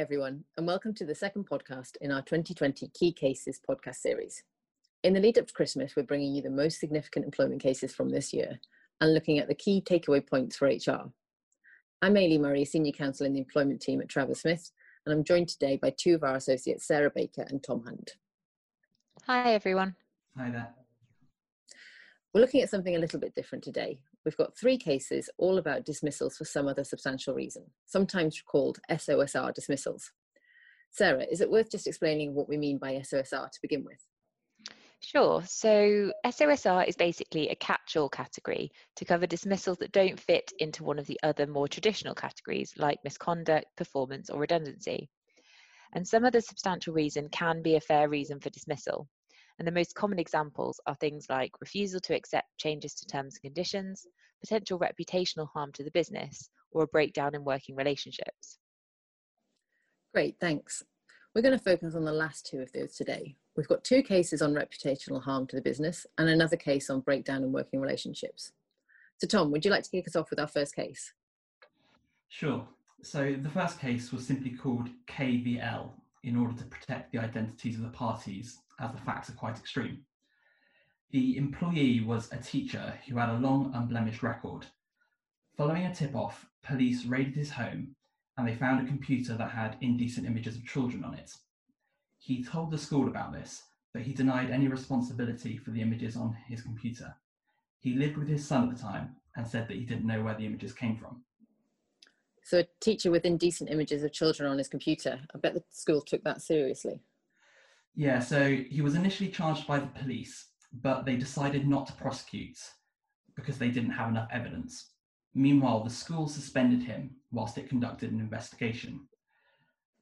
everyone, and welcome to the second podcast in our 2020 Key Cases podcast series. In the lead up to Christmas, we're bringing you the most significant employment cases from this year and looking at the key takeaway points for HR. I'm Ailey Murray, Senior Counsel in the Employment Team at Travers Smith, and I'm joined today by two of our associates, Sarah Baker and Tom Hunt. Hi, everyone. Hi there. We're looking at something a little bit different today. We've got three cases all about dismissals for some other substantial reason, sometimes called SOSR dismissals. Sarah, is it worth just explaining what we mean by SOSR to begin with? Sure. So SOSR is basically a catch-all category to cover dismissals that don't fit into one of the other more traditional categories like misconduct, performance or redundancy. And some other substantial reason can be a fair reason for dismissal. And the most common examples are things like refusal to accept changes to terms and conditions, potential reputational harm to the business, or a breakdown in working relationships. Great, thanks. We're going to focus on the last two of those today. We've got two cases on reputational harm to the business and another case on breakdown in working relationships. So, Tom, would you like to kick us off with our first case? Sure. So, the first case was simply called KVL in order to protect the identities of the parties as the facts are quite extreme. The employee was a teacher who had a long, unblemished record. Following a tip off, police raided his home and they found a computer that had indecent images of children on it. He told the school about this, but he denied any responsibility for the images on his computer. He lived with his son at the time and said that he didn't know where the images came from. So, a teacher with indecent images of children on his computer, I bet the school took that seriously. Yeah, so he was initially charged by the police, but they decided not to prosecute because they didn't have enough evidence. Meanwhile, the school suspended him whilst it conducted an investigation.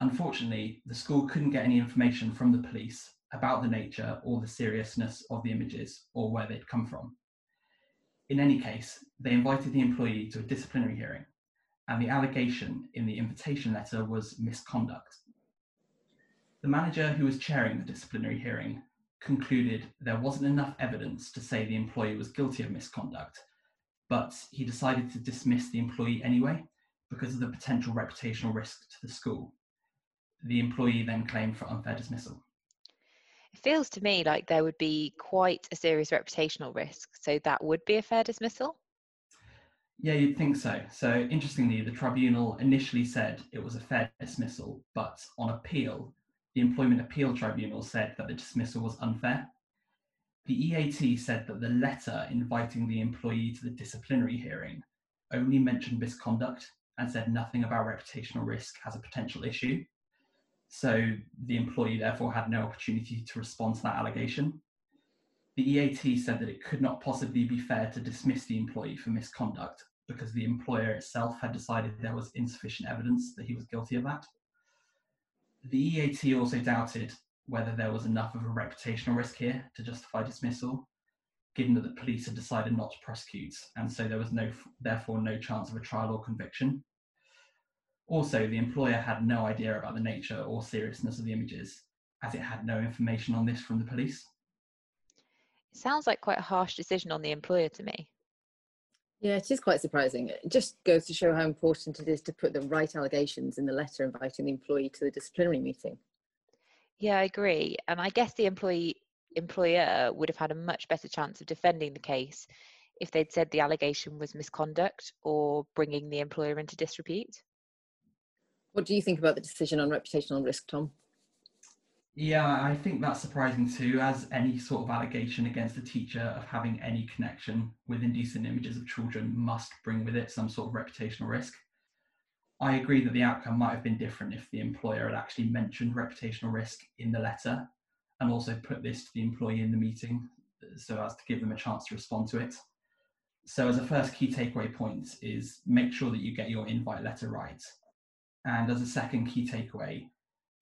Unfortunately, the school couldn't get any information from the police about the nature or the seriousness of the images or where they'd come from. In any case, they invited the employee to a disciplinary hearing, and the allegation in the invitation letter was misconduct. The manager who was chairing the disciplinary hearing concluded there wasn't enough evidence to say the employee was guilty of misconduct, but he decided to dismiss the employee anyway because of the potential reputational risk to the school. The employee then claimed for unfair dismissal. It feels to me like there would be quite a serious reputational risk, so that would be a fair dismissal. Yeah, you'd think so. So, interestingly, the tribunal initially said it was a fair dismissal, but on appeal, the Employment Appeal Tribunal said that the dismissal was unfair. The EAT said that the letter inviting the employee to the disciplinary hearing only mentioned misconduct and said nothing about reputational risk as a potential issue. So the employee therefore had no opportunity to respond to that allegation. The EAT said that it could not possibly be fair to dismiss the employee for misconduct because the employer itself had decided there was insufficient evidence that he was guilty of that. The EAT also doubted whether there was enough of a reputational risk here to justify dismissal, given that the police had decided not to prosecute, and so there was no, therefore no chance of a trial or conviction. Also, the employer had no idea about the nature or seriousness of the images, as it had no information on this from the police. It sounds like quite a harsh decision on the employer to me. Yeah, it is quite surprising. It just goes to show how important it is to put the right allegations in the letter inviting the employee to the disciplinary meeting. Yeah, I agree. And I guess the employee employer would have had a much better chance of defending the case if they'd said the allegation was misconduct or bringing the employer into disrepute. What do you think about the decision on reputational risk, Tom? Yeah, I think that's surprising too, as any sort of allegation against a teacher of having any connection with indecent images of children must bring with it some sort of reputational risk. I agree that the outcome might have been different if the employer had actually mentioned reputational risk in the letter and also put this to the employee in the meeting so as to give them a chance to respond to it. So, as a first key takeaway point, is make sure that you get your invite letter right. And as a second key takeaway,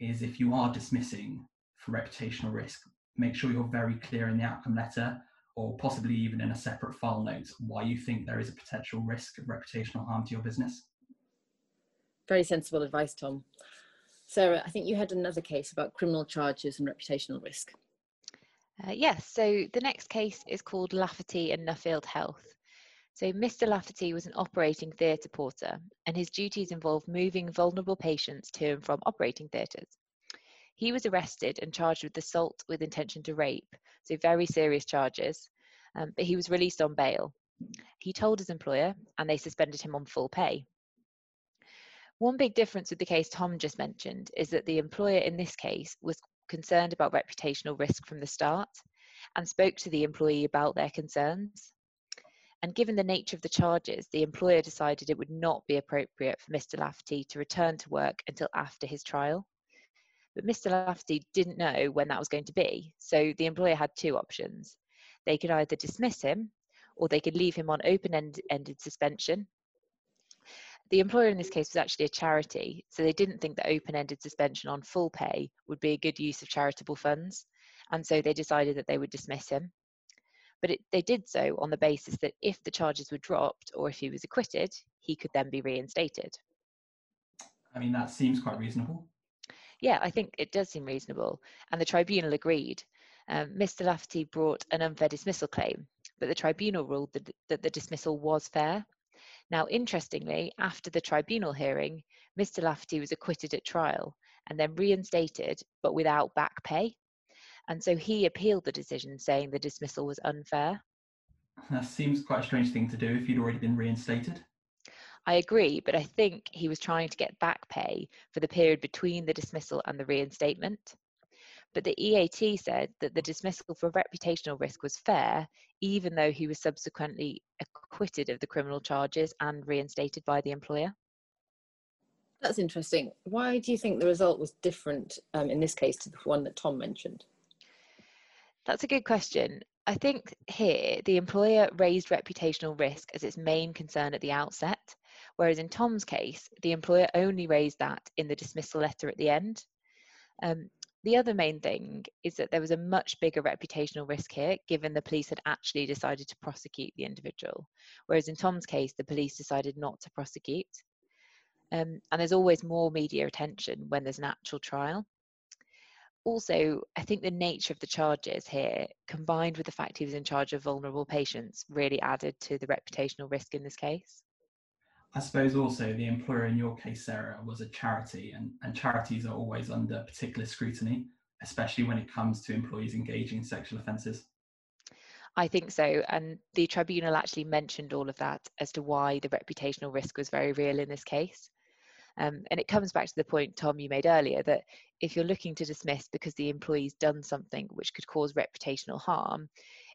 is if you are dismissing for reputational risk, make sure you're very clear in the outcome letter or possibly even in a separate file note why you think there is a potential risk of reputational harm to your business. Very sensible advice, Tom. Sarah, I think you had another case about criminal charges and reputational risk. Uh, yes, so the next case is called Lafferty and Nuffield Health. So, Mr. Lafferty was an operating theatre porter, and his duties involved moving vulnerable patients to and from operating theatres. He was arrested and charged with assault with intention to rape, so very serious charges, um, but he was released on bail. He told his employer, and they suspended him on full pay. One big difference with the case Tom just mentioned is that the employer in this case was concerned about reputational risk from the start and spoke to the employee about their concerns. And given the nature of the charges, the employer decided it would not be appropriate for Mr. Lafferty to return to work until after his trial. But Mr. Lafferty didn't know when that was going to be, so the employer had two options. They could either dismiss him or they could leave him on open ended suspension. The employer in this case was actually a charity, so they didn't think that open ended suspension on full pay would be a good use of charitable funds, and so they decided that they would dismiss him but it, they did so on the basis that if the charges were dropped or if he was acquitted, he could then be reinstated. I mean, that seems quite reasonable. Yeah, I think it does seem reasonable. And the tribunal agreed. Um, Mr. Lafferty brought an unfair dismissal claim, but the tribunal ruled that, that the dismissal was fair. Now, interestingly, after the tribunal hearing, Mr. Lafferty was acquitted at trial and then reinstated, but without back pay. And so he appealed the decision, saying the dismissal was unfair. That seems quite a strange thing to do if you'd already been reinstated. I agree, but I think he was trying to get back pay for the period between the dismissal and the reinstatement. But the EAT said that the dismissal for reputational risk was fair, even though he was subsequently acquitted of the criminal charges and reinstated by the employer. That's interesting. Why do you think the result was different um, in this case to the one that Tom mentioned? That's a good question. I think here the employer raised reputational risk as its main concern at the outset, whereas in Tom's case, the employer only raised that in the dismissal letter at the end. Um, the other main thing is that there was a much bigger reputational risk here, given the police had actually decided to prosecute the individual, whereas in Tom's case, the police decided not to prosecute. Um, and there's always more media attention when there's an actual trial also, I think the nature of the charges here, combined with the fact he was in charge of vulnerable patients, really added to the reputational risk in this case. I suppose also the employer in your case, Sarah, was a charity, and, and charities are always under particular scrutiny, especially when it comes to employees engaging in sexual offences. I think so. And the tribunal actually mentioned all of that as to why the reputational risk was very real in this case. Um, and it comes back to the point, Tom, you made earlier that if you're looking to dismiss because the employee's done something which could cause reputational harm,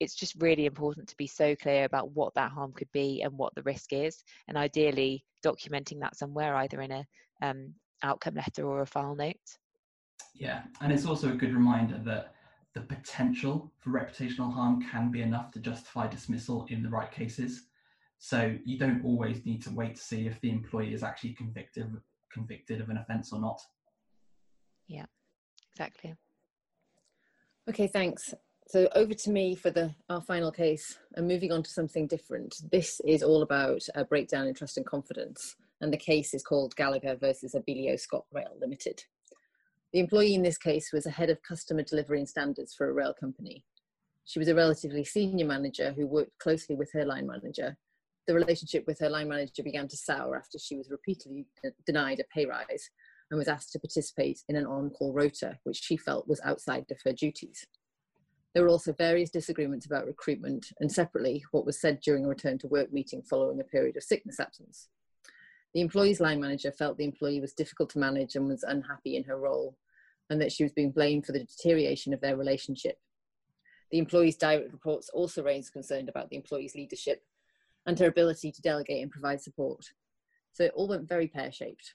it's just really important to be so clear about what that harm could be and what the risk is, and ideally documenting that somewhere, either in a um, outcome letter or a file note. Yeah, and it's also a good reminder that the potential for reputational harm can be enough to justify dismissal in the right cases. So you don't always need to wait to see if the employee is actually convicted convicted of an offence or not. Yeah, exactly. Okay, thanks. So over to me for the our final case and moving on to something different. This is all about a breakdown in trust and confidence and the case is called Gallagher versus Abellio ScotRail Limited. The employee in this case was a head of customer delivery and standards for a rail company. She was a relatively senior manager who worked closely with her line manager the relationship with her line manager began to sour after she was repeatedly denied a pay rise and was asked to participate in an on-call rota, which she felt was outside of her duties. There were also various disagreements about recruitment and separately what was said during a return to work meeting following a period of sickness absence. The employee's line manager felt the employee was difficult to manage and was unhappy in her role and that she was being blamed for the deterioration of their relationship. The employee's direct reports also raised concern about the employee's leadership and her ability to delegate and provide support. So it all went very pear-shaped.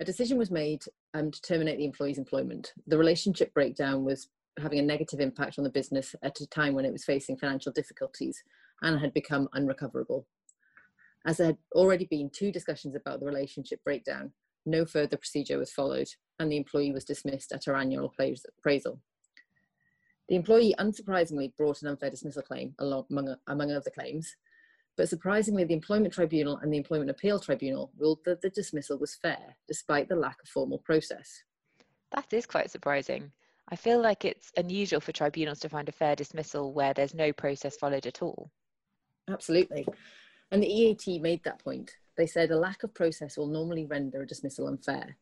A decision was made um, to terminate the employee's employment. The relationship breakdown was having a negative impact on the business at a time when it was facing financial difficulties and had become unrecoverable. As there had already been two discussions about the relationship breakdown, no further procedure was followed and the employee was dismissed at her annual appraisal. The employee unsurprisingly brought an unfair dismissal claim along, among, among other claims but surprisingly, the Employment Tribunal and the Employment Appeal Tribunal ruled that the dismissal was fair, despite the lack of formal process. That is quite surprising. I feel like it's unusual for tribunals to find a fair dismissal where there's no process followed at all. Absolutely. And the EAT made that point. They said a lack of process will normally render a dismissal unfair.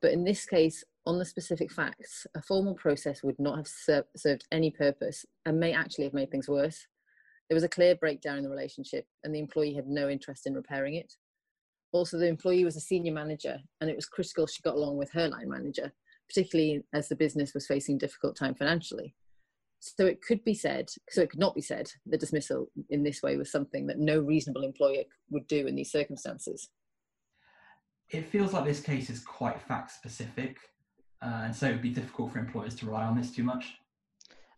But in this case, on the specific facts, a formal process would not have ser- served any purpose and may actually have made things worse. There was a clear breakdown in the relationship, and the employee had no interest in repairing it. Also, the employee was a senior manager, and it was critical she got along with her line manager, particularly as the business was facing difficult time financially. So it could be said, so it could not be said, the dismissal in this way was something that no reasonable employer would do in these circumstances. It feels like this case is quite fact specific, uh, and so it would be difficult for employers to rely on this too much.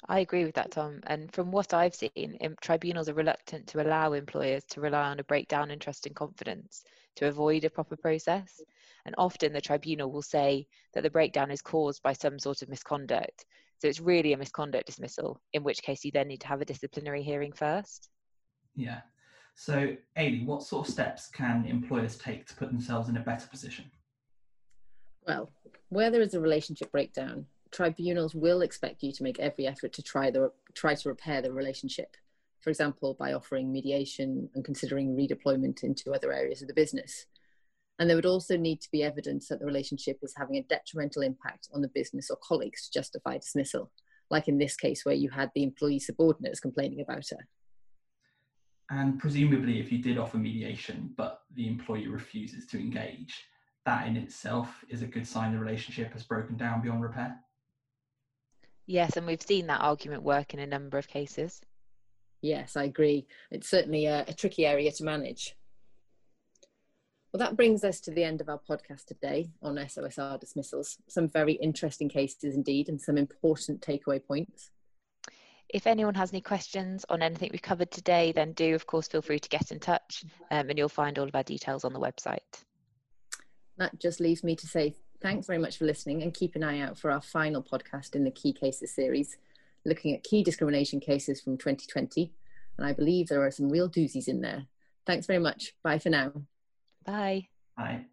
I agree with that, Tom. And from what I've seen, tribunals are reluctant to allow employers to rely on a breakdown in trust and confidence to avoid a proper process. And often the tribunal will say that the breakdown is caused by some sort of misconduct. So it's really a misconduct dismissal, in which case you then need to have a disciplinary hearing first. Yeah. So, Ailey, what sort of steps can employers take to put themselves in a better position? Well, where there is a relationship breakdown, tribunals will expect you to make every effort to try the try to repair the relationship. For example, by offering mediation and considering redeployment into other areas of the business. And there would also need to be evidence that the relationship is having a detrimental impact on the business or colleagues to justify dismissal, like in this case where you had the employee subordinates complaining about her. And presumably, if you did offer mediation, but the employee refuses to engage, that in itself is a good sign the relationship has broken down beyond repair. Yes, and we've seen that argument work in a number of cases. Yes, I agree. It's certainly a, a tricky area to manage. Well, that brings us to the end of our podcast today on SOSR dismissals. Some very interesting cases indeed, and some important takeaway points. If anyone has any questions on anything we've covered today, then do, of course, feel free to get in touch, um, and you'll find all of our details on the website. That just leaves me to say Thanks very much for listening and keep an eye out for our final podcast in the Key Cases series, looking at key discrimination cases from 2020. And I believe there are some real doozies in there. Thanks very much. Bye for now. Bye. Bye.